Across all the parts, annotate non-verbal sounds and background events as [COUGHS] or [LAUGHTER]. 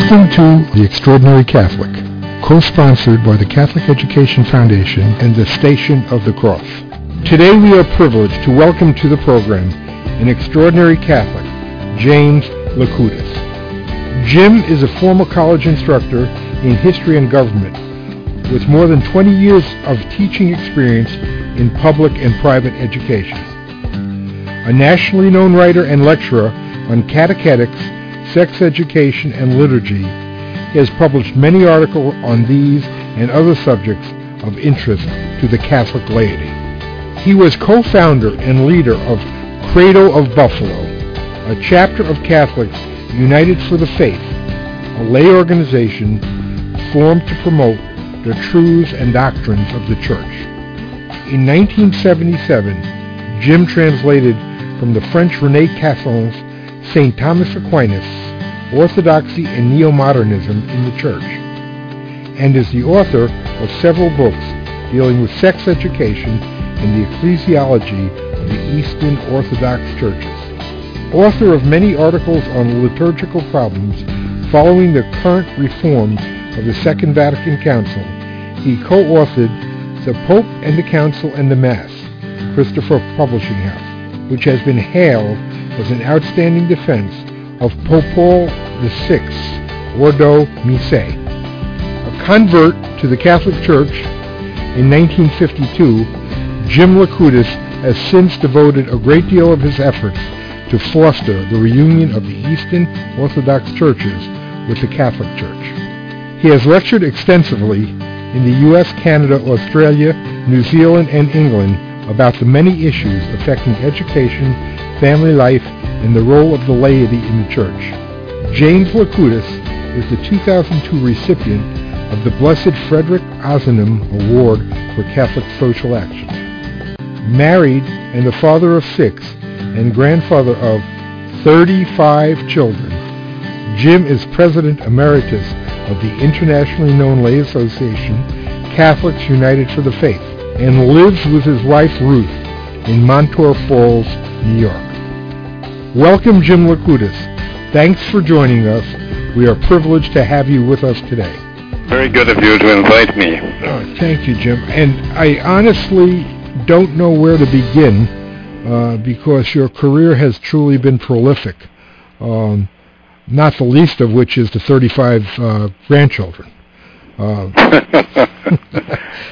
Welcome to The Extraordinary Catholic, co-sponsored by the Catholic Education Foundation and the Station of the Cross. Today we are privileged to welcome to the program an extraordinary Catholic, James Likoudis. Jim is a former college instructor in history and government with more than 20 years of teaching experience in public and private education. A nationally known writer and lecturer on catechetics, sex education, and liturgy, he has published many articles on these and other subjects of interest to the Catholic laity. He was co-founder and leader of Credo of Buffalo, a chapter of Catholics United for the Faith, a lay organization formed to promote the truths and doctrines of the Church. In 1977, Jim translated from the French René Casson's St. Thomas Aquinas, Orthodoxy and Neo-Modernism in the Church, and is the author of several books dealing with sex education and the ecclesiology of the Eastern Orthodox churches. Author of many articles on liturgical problems following the current reforms of the Second Vatican Council, he co-authored The Pope and the Council and the Mass, Christopher Publishing House, which has been hailed as an outstanding defense of Pope Paul VI, Ordo Missae. A convert to the Catholic Church in 1952, Jim Likoudis has since devoted a great deal of his efforts to foster the reunion of the Eastern Orthodox churches with the Catholic Church. He has lectured extensively in the U.S., Canada, Australia, New Zealand, and England about the many issues affecting education, family life, and the role of the laity in the Church. James Likoudis is the 2002 recipient of the Blessed Frederick Ozanam Award for Catholic Social Action. Married and the father of six and grandfather of 35 children, Jim is President Emeritus of the internationally known lay association Catholics United for the Faith and lives with his wife Ruth in Montour Falls, New York. Welcome, Jim Likoudis. Thanks for joining us. We are privileged to have you with us today. Very good of you to invite me. Oh, thank you, Jim. And I honestly don't know where to begin uh, because your career has truly been prolific. Um, not the least of which is the 35 uh, grandchildren. Uh, [LAUGHS]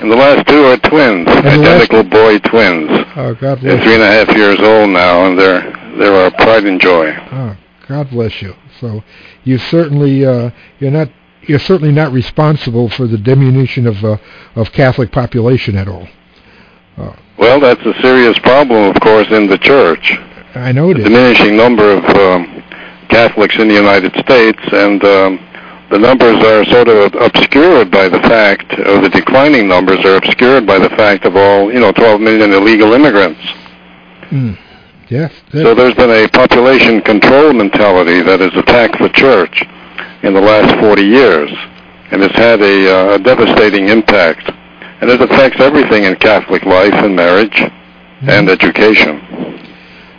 and the last two are twins, identical boy twins. Oh, God bless they're three and a half years old now, and they're they're our pride and joy. Oh, God bless you. So you certainly uh, you're not you're certainly not responsible for the diminution of uh, of Catholic population at all. Uh, well, that's a serious problem, of course, in the church. I know it diminishing number of um, Catholics in the United States, and um, the numbers are sort of obscured by the fact, or the declining numbers are obscured by the fact of all, you know, 12 million illegal immigrants. Mm. Yes. So there's been a population control mentality that has attacked the church in the last 40 years, and it's had a, uh, a devastating impact. And it affects everything in Catholic life and marriage mm-hmm. and education.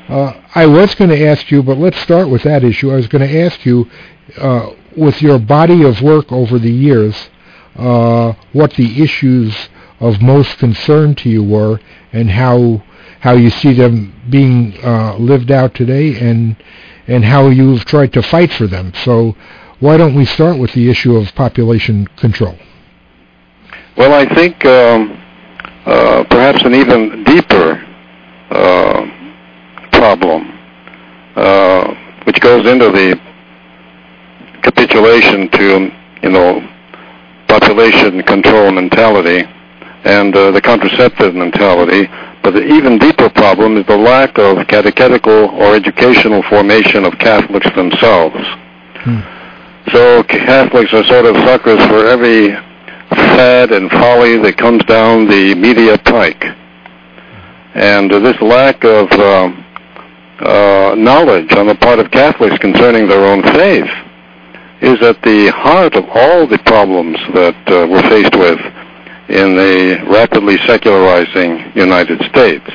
Uh, I was going to ask you, but let's start with that issue. I was going to ask you, uh, with your body of work over the years, uh, what the issues of most concern to you were, and how how you see them being uh, lived out today, and and how you've tried to fight for them. So, why don't we start with the issue of population control? Well, I think um, uh, perhaps an even deeper uh, problem, uh, which goes into the capitulation to, you know, population control mentality and uh, the contraceptive mentality. But the even deeper problem is the lack of catechetical or educational formation of Catholics themselves. Hmm. So Catholics are sort of suckers for every fad and folly that comes down the media pike. And uh, this lack of uh, uh, knowledge on the part of Catholics concerning their own faith is at the heart of all the problems that uh, we're faced with in the rapidly secularizing United States.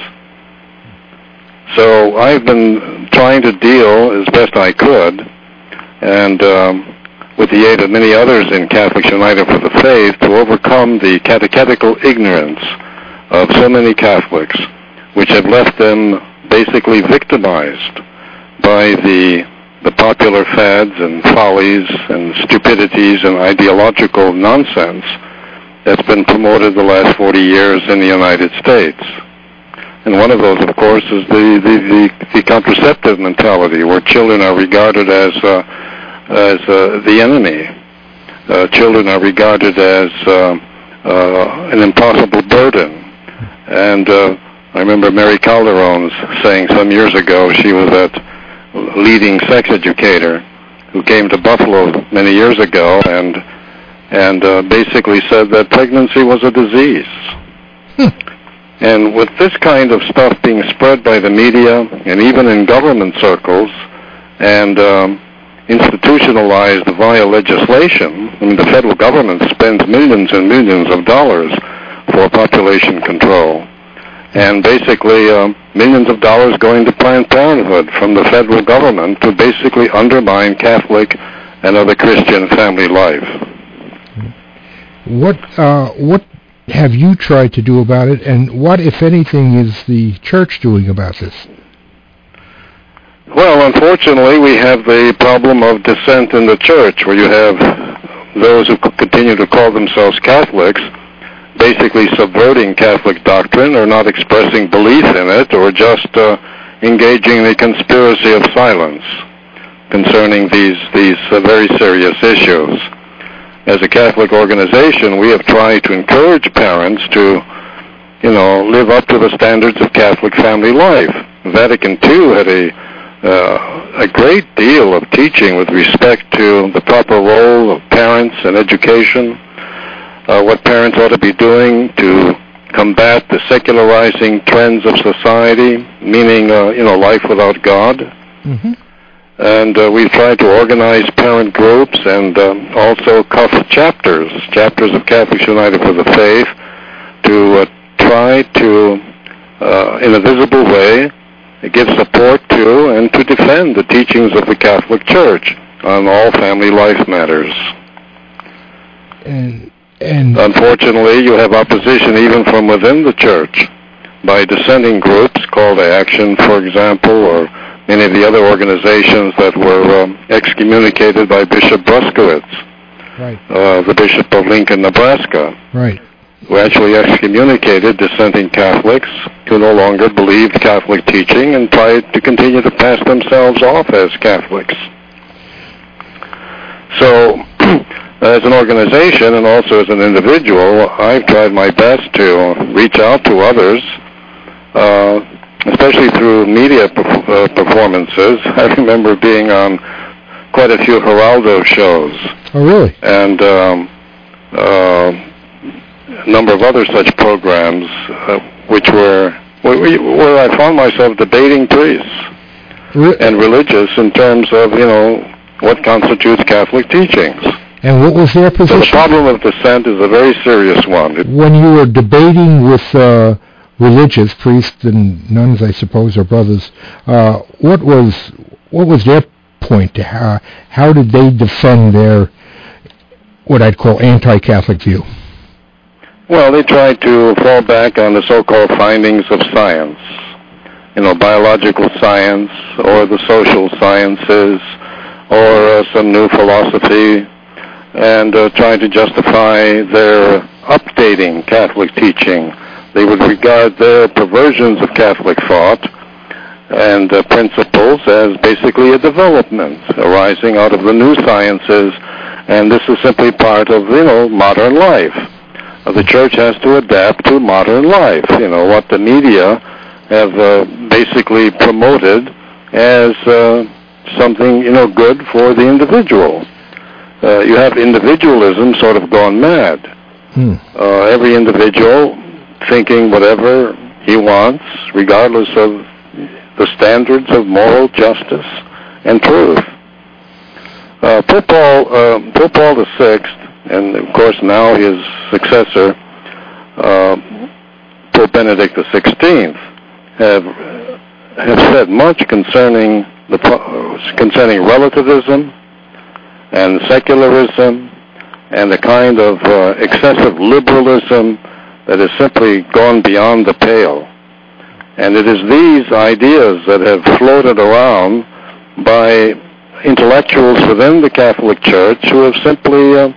So I've been trying to deal as best I could and um, with the aid of many others in Catholics United for the Faith, to overcome the catechetical ignorance of so many Catholics, which have left them basically victimized by the the popular fads and follies and stupidities and ideological nonsense that's been promoted the last 40 years in the United States. And one of those, of course, is the, the, the, the contraceptive mentality, where children are regarded as, uh, as uh, the enemy. Uh, children are regarded as uh, uh, an impossible burden. And uh, I remember Mary Calderone saying some years ago, she was that leading sex educator who came to Buffalo many years ago and and uh, basically said that pregnancy was a disease. Hmm. And with this kind of stuff being spread by the media and even in government circles and um, institutionalized via legislation, I mean, the federal government spends millions and millions of dollars for population control. And basically, um, millions of dollars going to Planned Parenthood from the federal government to basically undermine Catholic and other Christian family life. What uh, what have you tried to do about it, and what, if anything, is the church doing about this? Well, unfortunately, we have the problem of dissent in the church, where you have those who continue to call themselves Catholics, basically subverting Catholic doctrine, or not expressing belief in it, or just uh, engaging in a conspiracy of silence concerning these these uh, very serious issues as a Catholic organization, we have tried to encourage parents to, you know, live up to the standards of Catholic family life. Vatican II had a uh, a great deal of teaching with respect to the proper role of parents and education, uh, what parents ought to be doing to combat the secularizing trends of society, meaning, uh, you know, life without God. Mm-hmm and uh, we've tried to organize parent groups and um, also CUF chapters, chapters of Catholics United for the Faith, to uh, try to, uh, in a visible way, give support to and to defend the teachings of the Catholic Church on all family life matters. And, and unfortunately, you have opposition even from within the Church by dissenting groups called Action, for example, or many of the other organizations that were um, excommunicated by Bishop Bruskewitz, right. uh, the Bishop of Lincoln, Nebraska, right. who actually excommunicated dissenting Catholics who no longer believed Catholic teaching and tried to continue to pass themselves off as Catholics. So, [CLEARS THROAT] as an organization and also as an individual, I've tried my best to reach out to others uh, especially through media uh, performances. [LAUGHS] I remember being on quite a few Geraldo shows. Oh, really? And um, uh, a number of other such programs, uh, which were where I found myself debating priests Re- and religious in terms of you know what constitutes Catholic teachings. And what was their position? So the problem of dissent is a very serious one. When you were debating with uh, religious priests and nuns, I suppose, or brothers. Uh, what was what was their point? How how did they defend their what I'd call anti-Catholic view? Well, they tried to fall back on the so-called findings of science, you know, biological science or the social sciences or uh, some new philosophy, and uh, trying to justify their updating Catholic teaching they would regard their perversions of Catholic thought and uh, principles as basically a development arising out of the new sciences, and this is simply part of you know modern life. Uh, the church has to adapt to modern life. You know what the media have uh, basically promoted as uh, something you know good for the individual. Uh, you have individualism sort of gone mad. Hmm. Uh, every individual thinking whatever he wants, regardless of the standards of moral justice and truth. Uh, Pope Paul, uh, Paul VI, and of course now his successor, uh, Pope Benedict XVI, have have said much concerning the concerning relativism and secularism and the kind of uh, excessive liberalism that has simply gone beyond the pale. And it is these ideas that have floated around by intellectuals within the Catholic Church who have simply uh,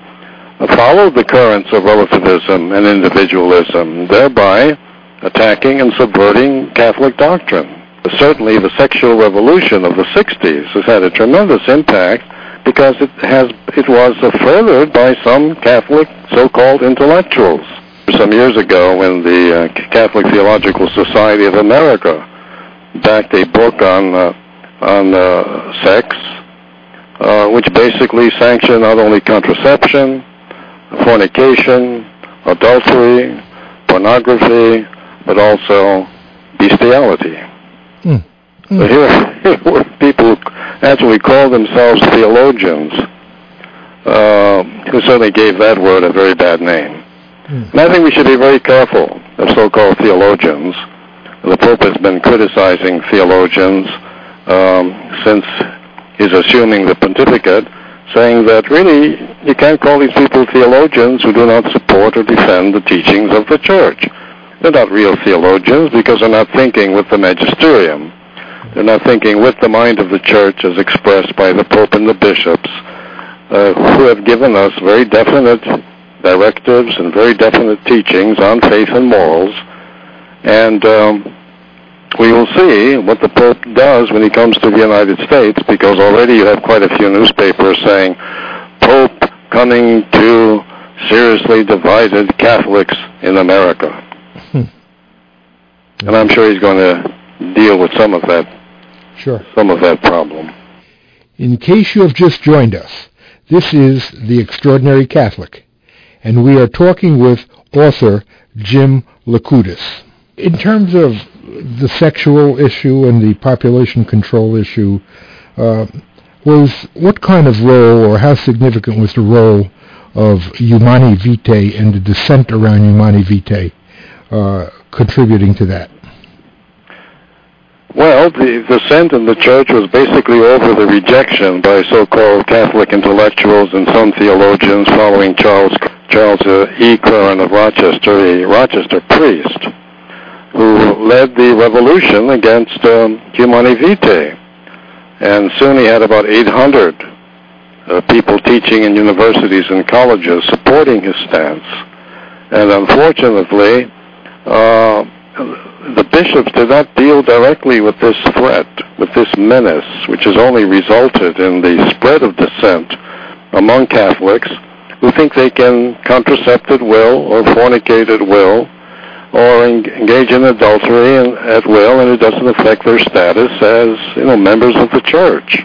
followed the currents of relativism and individualism, thereby attacking and subverting Catholic doctrine. Certainly the sexual revolution of the 60s has had a tremendous impact because it has it was furthered by some Catholic so-called intellectuals. Some years ago, when the uh, Catholic Theological Society of America backed a book on uh, on uh, sex, uh, which basically sanctioned not only contraception, fornication, adultery, pornography, but also bestiality. Mm. Mm. So here, [LAUGHS] here people who actually call themselves theologians, uh, who certainly gave that word a very bad name. And I think we should be very careful of so-called theologians. The Pope has been criticizing theologians um, since he's assuming the pontificate, saying that really you can't call these people theologians who do not support or defend the teachings of the church. They're not real theologians because they're not thinking with the magisterium. They're not thinking with the mind of the church as expressed by the Pope and the bishops, uh, who have given us very definite directives and very definite teachings on faith and morals. And um, we will see what the Pope does when he comes to the United States, because already you have quite a few newspapers saying, Pope coming to seriously divided Catholics in America. Hmm. And I'm sure he's going to deal with some of that, sure. some of that problem. In case you have just joined us, this is The Extraordinary Catholic, and we are talking with author Jim Likoudis. In terms of the sexual issue and the population control issue, uh, was what kind of role or how significant was the role of Humanae Vitae and the dissent around Humanae Vitae uh, contributing to that? Well, the dissent in the church was basically over the rejection by so-called Catholic intellectuals and some theologians following Charles Charles uh, E. Curran of Rochester, a Rochester priest who led the revolution against um, Humanae Vitae. And soon he had about 800 uh, people teaching in universities and colleges supporting his stance. And unfortunately, uh, the bishops did not deal directly with this threat, with this menace, which has only resulted in the spread of dissent among Catholics who think they can contracept at will or fornicate at will or engage in adultery and, at will, and it doesn't affect their status as you know members of the church.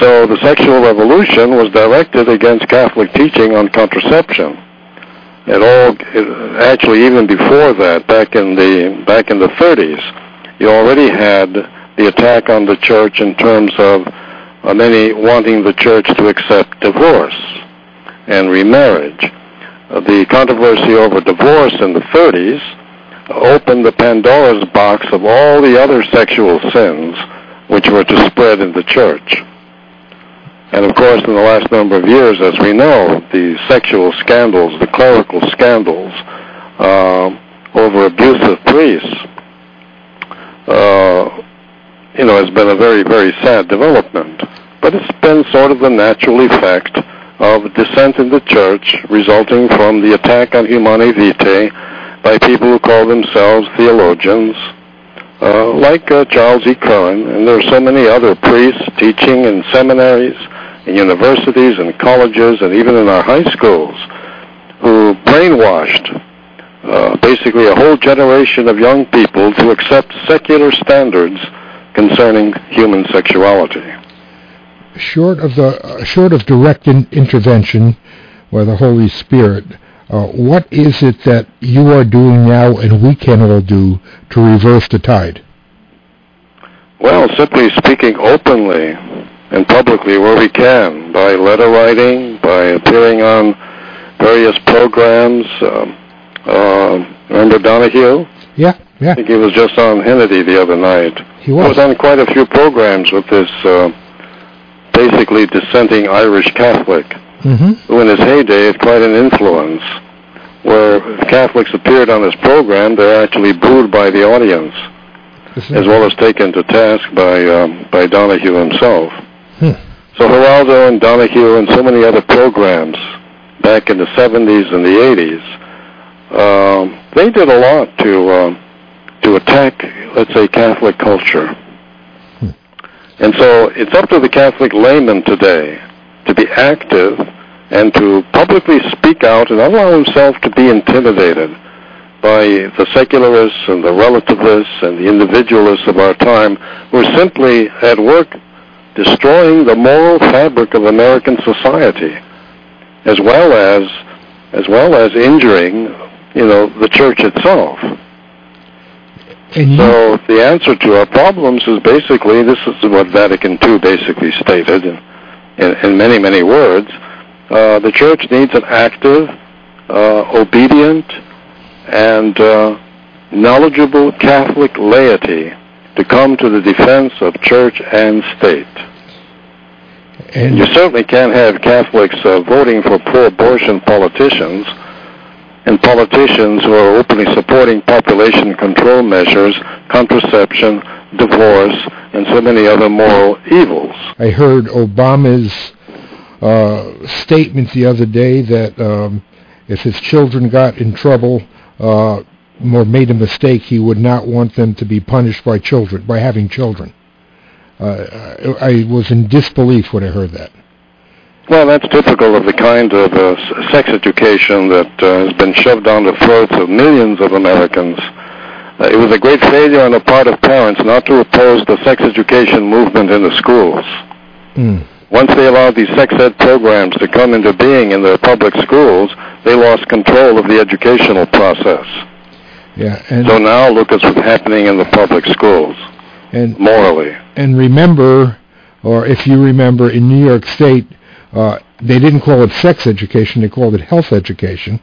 So the sexual revolution was directed against Catholic teaching on contraception. It all, it, actually, even before that, back in the back in the 30s, you already had the attack on the church in terms of uh, many wanting the church to accept divorce and remarriage the controversy over divorce in the 30s opened the Pandora's box of all the other sexual sins which were to spread in the church. And of course, in the last number of years, as we know, the sexual scandals, the clerical scandals uh, over abusive priests, uh, you know, has been a very, very sad development. But it's been sort of the natural effect of dissent in the church resulting from the attack on Humanae Vitae by people who call themselves theologians, uh, like uh, Charles E. Curran, and there are so many other priests teaching in seminaries, in universities, and colleges, and even in our high schools, who brainwashed uh, basically a whole generation of young people to accept secular standards concerning human sexuality short of the uh, short of direct in intervention by the Holy Spirit, uh, what is it that you are doing now and we can all do to reverse the tide? Well, simply speaking openly and publicly where we can, by letter writing, by appearing on various programs. Um, uh, remember Donahue? Yeah, yeah. I think he was just on Hannity the other night. He was. I was on quite a few programs with this uh, basically dissenting Irish Catholic, Mm-hmm. who in his heyday had quite an influence. Where Catholics appeared on his program, they're actually booed by the audience, as well as taken to task by um, by Donahue himself. Hmm. So Geraldo and Donahue and so many other programs back in the 70s and the 80s, um, they did a lot to um, to attack, let's say, Catholic culture. And so it's up to the Catholic layman today to be active and to publicly speak out and allow himself to be intimidated by the secularists and the relativists and the individualists of our time who are simply at work destroying the moral fabric of American society, as well as as well as injuring, you know, the church itself. And you, So the answer to our problems is basically this is what Vatican II basically stated in, in, in many many words. Uh, the church needs an active, uh, obedient, and uh, knowledgeable Catholic laity to come to the defense of church and state. and You certainly can't have Catholics uh, voting for pro-abortion politicians and politicians who are openly supporting population control measures, contraception, divorce, and so many other moral evils. I heard Obama's uh, statement the other day that um, if his children got in trouble uh, or made a mistake, he would not want them to be punished by children by having children. Uh, I, I was in disbelief when I heard that. Well, that's typical of the kind of uh, sex education that uh, has been shoved down the throats of millions of Americans. Uh, it was a great failure on the part of parents not to oppose the sex education movement in the schools. Mm. Once they allowed these sex ed programs to come into being in the public schools, they lost control of the educational process. Yeah, and So now look at what's happening in the public schools, and morally. and remember, or if you remember, in New York State, uh, they didn't call it sex education; they called it health education.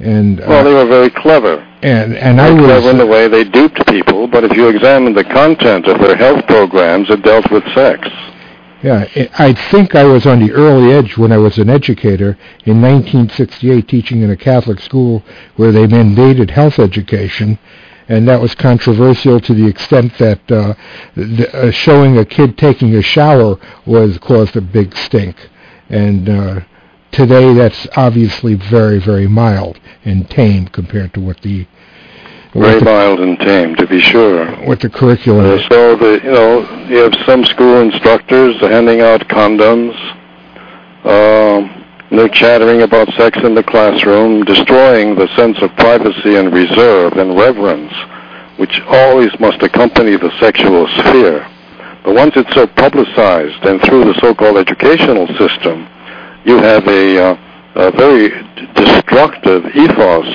And uh, Well, they were very clever. and and I was clever in the way they duped people, but if you examine the content of their health programs, it dealt with sex. Yeah, I I think I was on the early edge when I was an educator in 1968 teaching in a Catholic school where they mandated health education, and that was controversial to the extent that uh, the, uh, showing a kid taking a shower was caused a big stink. And uh, today that's obviously very, very mild and tame compared to what the Very the, mild and tame, to be sure. what the curriculum Uh, is. so the you know you have some school instructors handing out condoms. Um, they're chattering about sex in the classroom, destroying the sense of privacy and reserve and reverence, which always must accompany the sexual sphere. But once it's so publicized and through the so-called educational system, you have a, uh, a very destructive ethos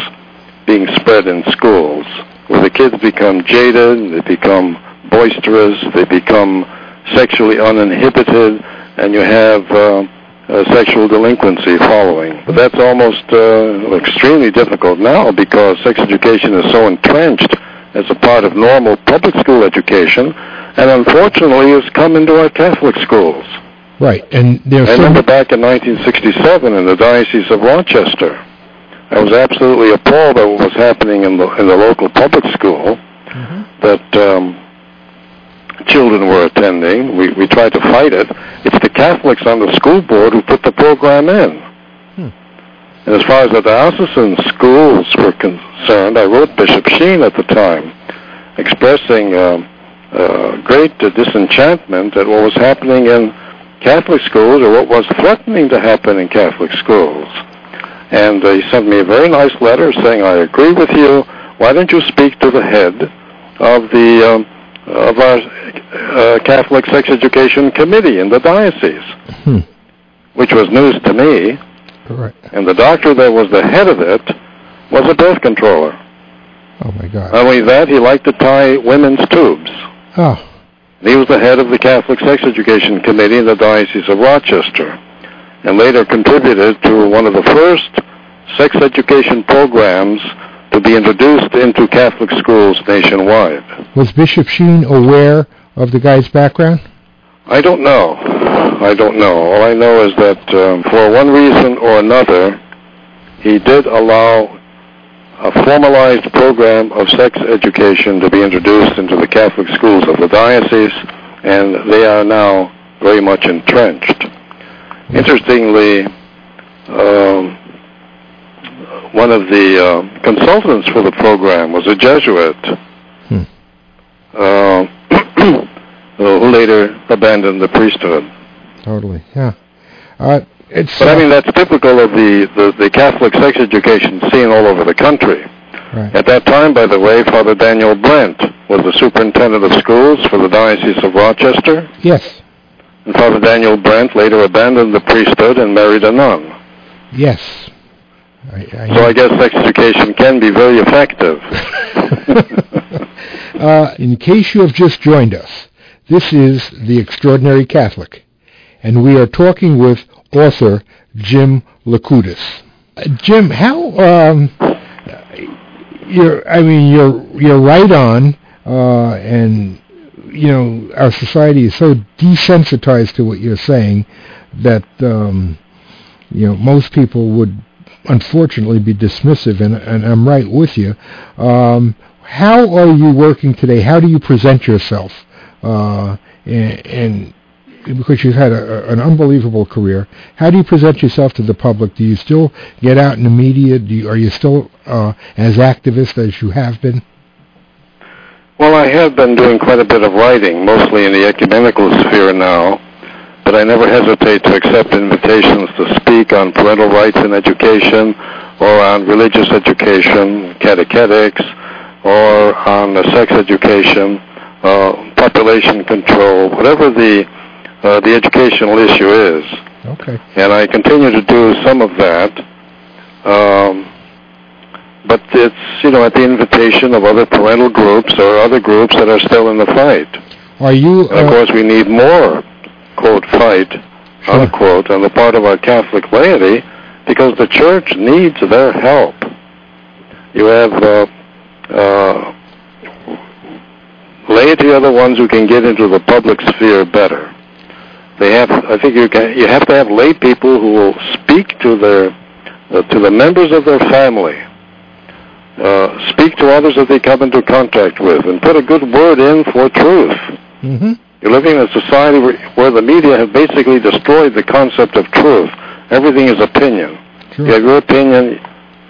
being spread in schools, where the kids become jaded, they become boisterous, they become sexually uninhibited, and you have uh, uh, sexual delinquency following. But that's almost uh, extremely difficult now because sex education is so entrenched as a part of normal public school education, and unfortunately has come into our Catholic schools. Right, and there's I some remember back in 1967 in the Diocese of Rochester, I was absolutely appalled at what was happening in the in the local public school that um, children were attending. We we tried to fight it. It's the Catholics on the school board who put the program in. Hmm. And as far as the diocesan schools were concerned, I wrote Bishop Sheen at the time, expressing um, uh, great uh, disenchantment at what was happening in Catholic schools or what was threatening to happen in Catholic schools. And uh, he sent me a very nice letter saying, I agree with you. Why don't you speak to the head of the um, of our uh, Catholic Sex Education Committee in the diocese, Hmm. which was news to me. Right. And the doctor that was the head of it was a birth controller. Oh my God. Not only that, he liked to tie women's tubes. Oh. He was the head of the Catholic Sex Education Committee in the Diocese of Rochester, and later contributed to one of the first sex education programs to be introduced into Catholic schools nationwide. Was Bishop Sheen aware of the guy's background? I don't know. I don't know. All I know is that um, for one reason or another, he did allow a formalized program of sex education to be introduced into the Catholic schools of the diocese, and they are now very much entrenched. Interestingly, um, one of the uh, consultants for the program was a Jesuit Hmm. uh, [COUGHS] who later abandoned the priesthood. Totally. Yeah. Uh, it's. But I uh, mean, that's typical of the, the, the Catholic sex education seen all over the country. right. At that time, by the way, Father Daniel Brent was the superintendent of schools for the Diocese of Rochester. Yes. And Father Daniel Brent later abandoned the priesthood and married a nun. Yes. I, I So I guess sex education can be very effective. [LAUGHS] uh, in case you have just joined us, this is The Extraordinary Catholic, and we are talking with author Jim Likoudis. Uh, Jim, how um, you're? I mean, you're you're right on, uh, and you know our society is so desensitized to what you're saying that um, you know most people would unfortunately be dismissive, and, and I'm right with you. Um, how are you working today? How do you present yourself? Uh, and, and because you've had a, an unbelievable career, how do you present yourself to the public? Do you still get out in the media? You, are you still uh, as activist as you have been? Well, I have been doing quite a bit of writing, mostly in the ecumenical sphere now, but I never hesitate to accept invitations to speak on parental rights in education or on religious education, catechetics, or on sex education, uh, population control, whatever the uh, the educational issue is. Okay. And I continue to do some of that. Um, but it's, you know, at the invitation of other parental groups or other groups that are still in the fight. Are you? And of Uh, course, we need more, quote, fight, Sure. unquote, on the part of our Catholic laity because the church needs their help. You have uh, uh, laity are the ones who can get into the public sphere better. They have, I think, you can. You have to have lay people who will speak to their uh, to the members of their family, uh, speak to others that they come into contact with, and put a good word in for truth. hmm You're living in a society where, where the media have basically destroyed the concept of truth. Everything is opinion. Sure. You have your opinion.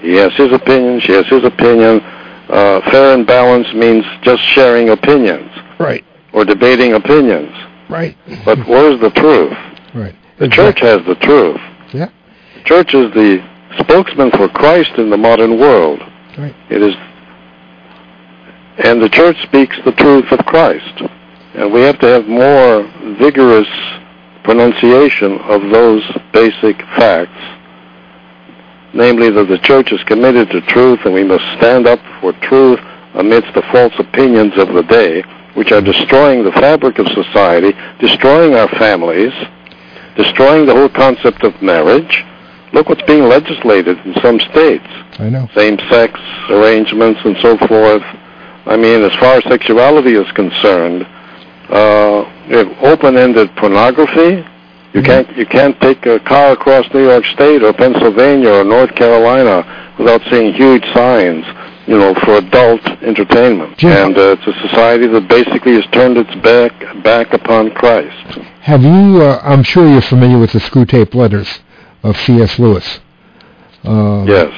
He has his opinion. She has his opinion. Uh, fair and balanced means just sharing opinions Right. or debating opinions. Right. But where's the truth? right. The church has the truth. Yeah. The church is the spokesman for Christ in the modern world. Right. It is, and the church speaks the truth of Christ. And we have to have more vigorous pronunciation of those basic facts, namely that the church is committed to truth and we must stand up for truth amidst the false opinions of the day, which are destroying the fabric of society, destroying our families, destroying the whole concept of marriage. Look what's being legislated in some states I know. same-sex arrangements and so forth. I mean, as far as sexuality is concerned, uh, you have open-ended pornography. You Mhm. can't you can't take a car across New York State or Pennsylvania or North Carolina without seeing huge signs, you know, for adult entertainment. Jim. And uh, it's a society that basically has turned its back back upon Christ. Have you? Uh, I'm sure you're familiar with the Screwtape letters of C.S. Lewis. Uh, Yes.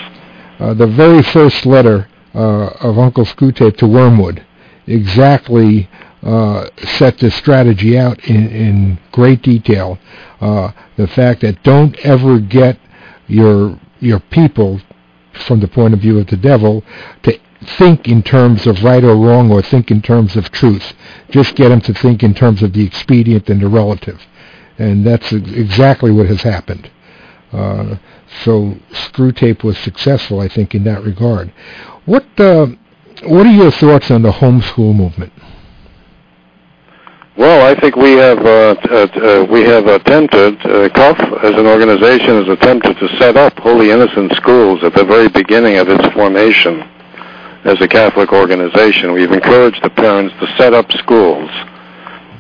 Uh, the very first letter uh, of Uncle Screwtape to Wormwood exactly uh, set this strategy out in, in great detail. Uh, the fact that don't ever get your your people, from the point of view of the devil, to think in terms of right or wrong or think in terms of truth. Just get them to think in terms of the expedient and the relative. And that's exactly what has happened. Uh, so Screwtape was successful, I think, in that regard. What uh, What are your thoughts on the homeschool movement? Well, I think we have uh, uh, uh, we have attempted. Uh, CUF, as an organization, has attempted to set up Holy Innocent schools at the very beginning of its formation as a Catholic organization. We've encouraged the parents to set up schools,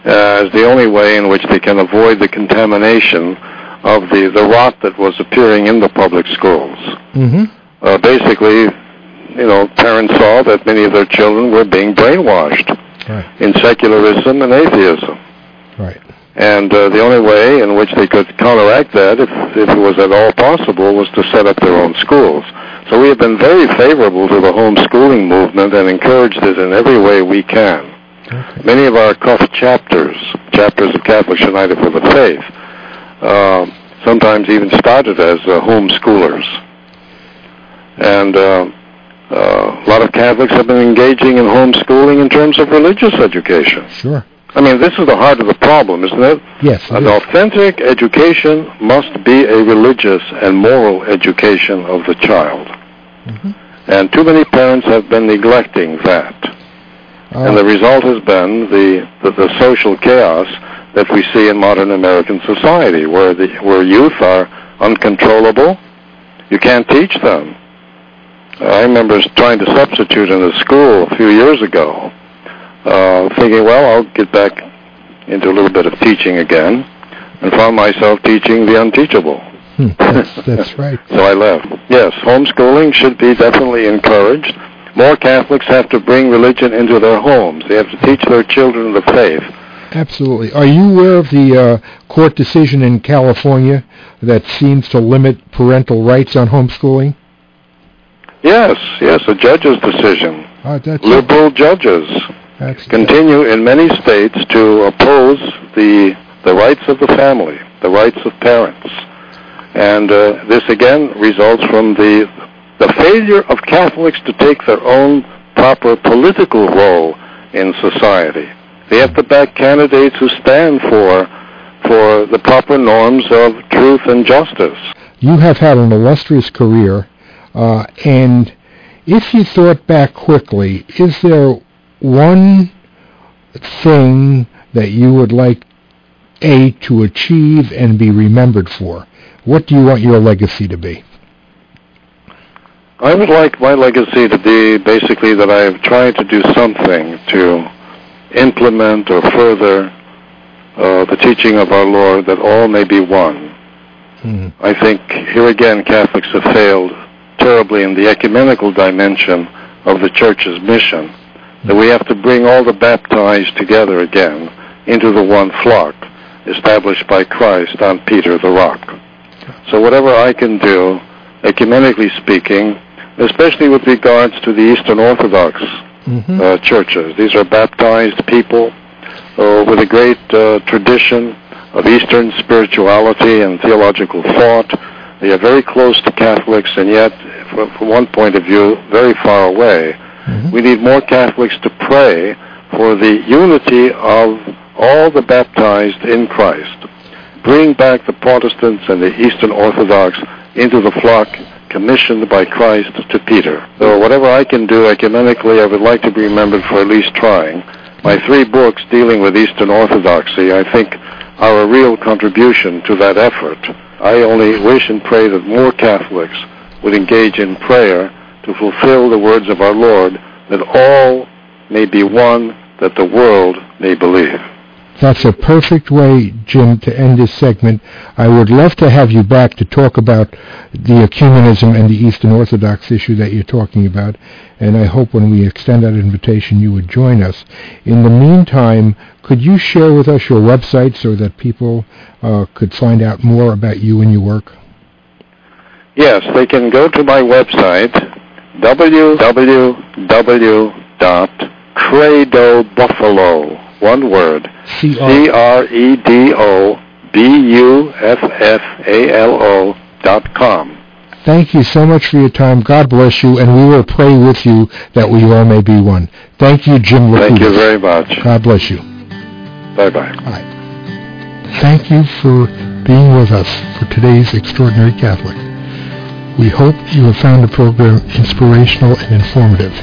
uh, as the only way in which they can avoid the contamination of the, the rot that was appearing in the public schools. Mm-hmm. Uh, basically, you know, parents saw that many of their children were being brainwashed Right. in secularism and atheism. Right. And uh, the only way in which they could counteract that, if, if it was at all possible, was to set up their own schools. So we have been very favorable to the homeschooling movement and encouraged it in every way we can. Okay. Many of our CUF chapters, chapters of Catholics United for the Faith, uh, sometimes even started as uh, homeschoolers. And uh, uh, a lot of Catholics have been engaging in homeschooling in terms of religious education. Sure. I mean, this is the heart of the problem, isn't it? Yes. it An is. authentic education must be a religious and moral education of the child. Mhm. And too many parents have been neglecting that. and the Uh, result has been the, the, the social chaos that we see in modern American society, where, the, where youth are uncontrollable. You can't teach them. I remember trying to substitute in a school a few years ago, uh, thinking, well, I'll get back into a little bit of teaching again, and found myself teaching the unteachable. hmm, that's, [LAUGHS] that's right. So I left. Yes, homeschooling should be definitely encouraged. More Catholics have to bring religion into their homes. They have to teach their children the faith. Absolutely. Are you aware of the uh, court decision in California that seems to limit parental rights on homeschooling? Yes, yes, a judge's decision. That's Liberal judges that's continue in many states to oppose the the rights of the family, the rights of parents. And uh, this again results from the the failure of Catholics to take their own proper political role in society. They have to back candidates who stand for for the proper norms of truth and justice. You have had an illustrious career, uh, and if you thought back quickly, is there one thing that you would like A to achieve and be remembered for? What do you want your legacy to be? I would like my legacy to be basically that I have tried to do something to implement or further uh, the teaching of our Lord that all may be one. Hmm. I think here again Catholics have failed terribly in the ecumenical dimension of the Church's mission. That we have to bring all the baptized together again into the one flock established by Christ on Peter the rock. So whatever I can do, ecumenically speaking, especially with regards to the Eastern Orthodox Mhm. uh, churches. These are baptized people uh, with a great uh, tradition of Eastern spirituality and theological thought. They are very close to Catholics, and yet, from, from one point of view, very far away. Mhm. We need more Catholics to pray for the unity of all the baptized in Christ. Bring back the Protestants and the Eastern Orthodox into the flock commissioned by Christ to Peter. So whatever I can do ecumenically, I would like to be remembered for at least trying. My three books dealing with Eastern Orthodoxy, I think, are a real contribution to that effort. I only wish and pray that more Catholics would engage in prayer to fulfill the words of our Lord, that all may be one, that the world may believe. That's a perfect way, Jim, to end this segment. I would love to have you back to talk about the ecumenism and the Eastern Orthodox issue that you're talking about, and I hope when we extend that invitation you would join us. In the meantime, could you share with us your website so that people uh, could find out more about you and your work? Yes, they can go to my website, www.credobuffalo, one word, C-R- E C-R-E-D-O-B-U-F-F-A-L-O dot com. Thank you so much for your time. God bless you, and we will pray with you that we all may be one. Thank you, Jim Thank you very much. God bless you. Bye-bye. Thank you for being with us for today's Extraordinary Catholic. We hope you have found the program inspirational and informative,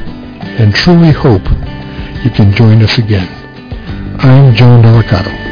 and truly hope you can join us again. I'm John Delicato.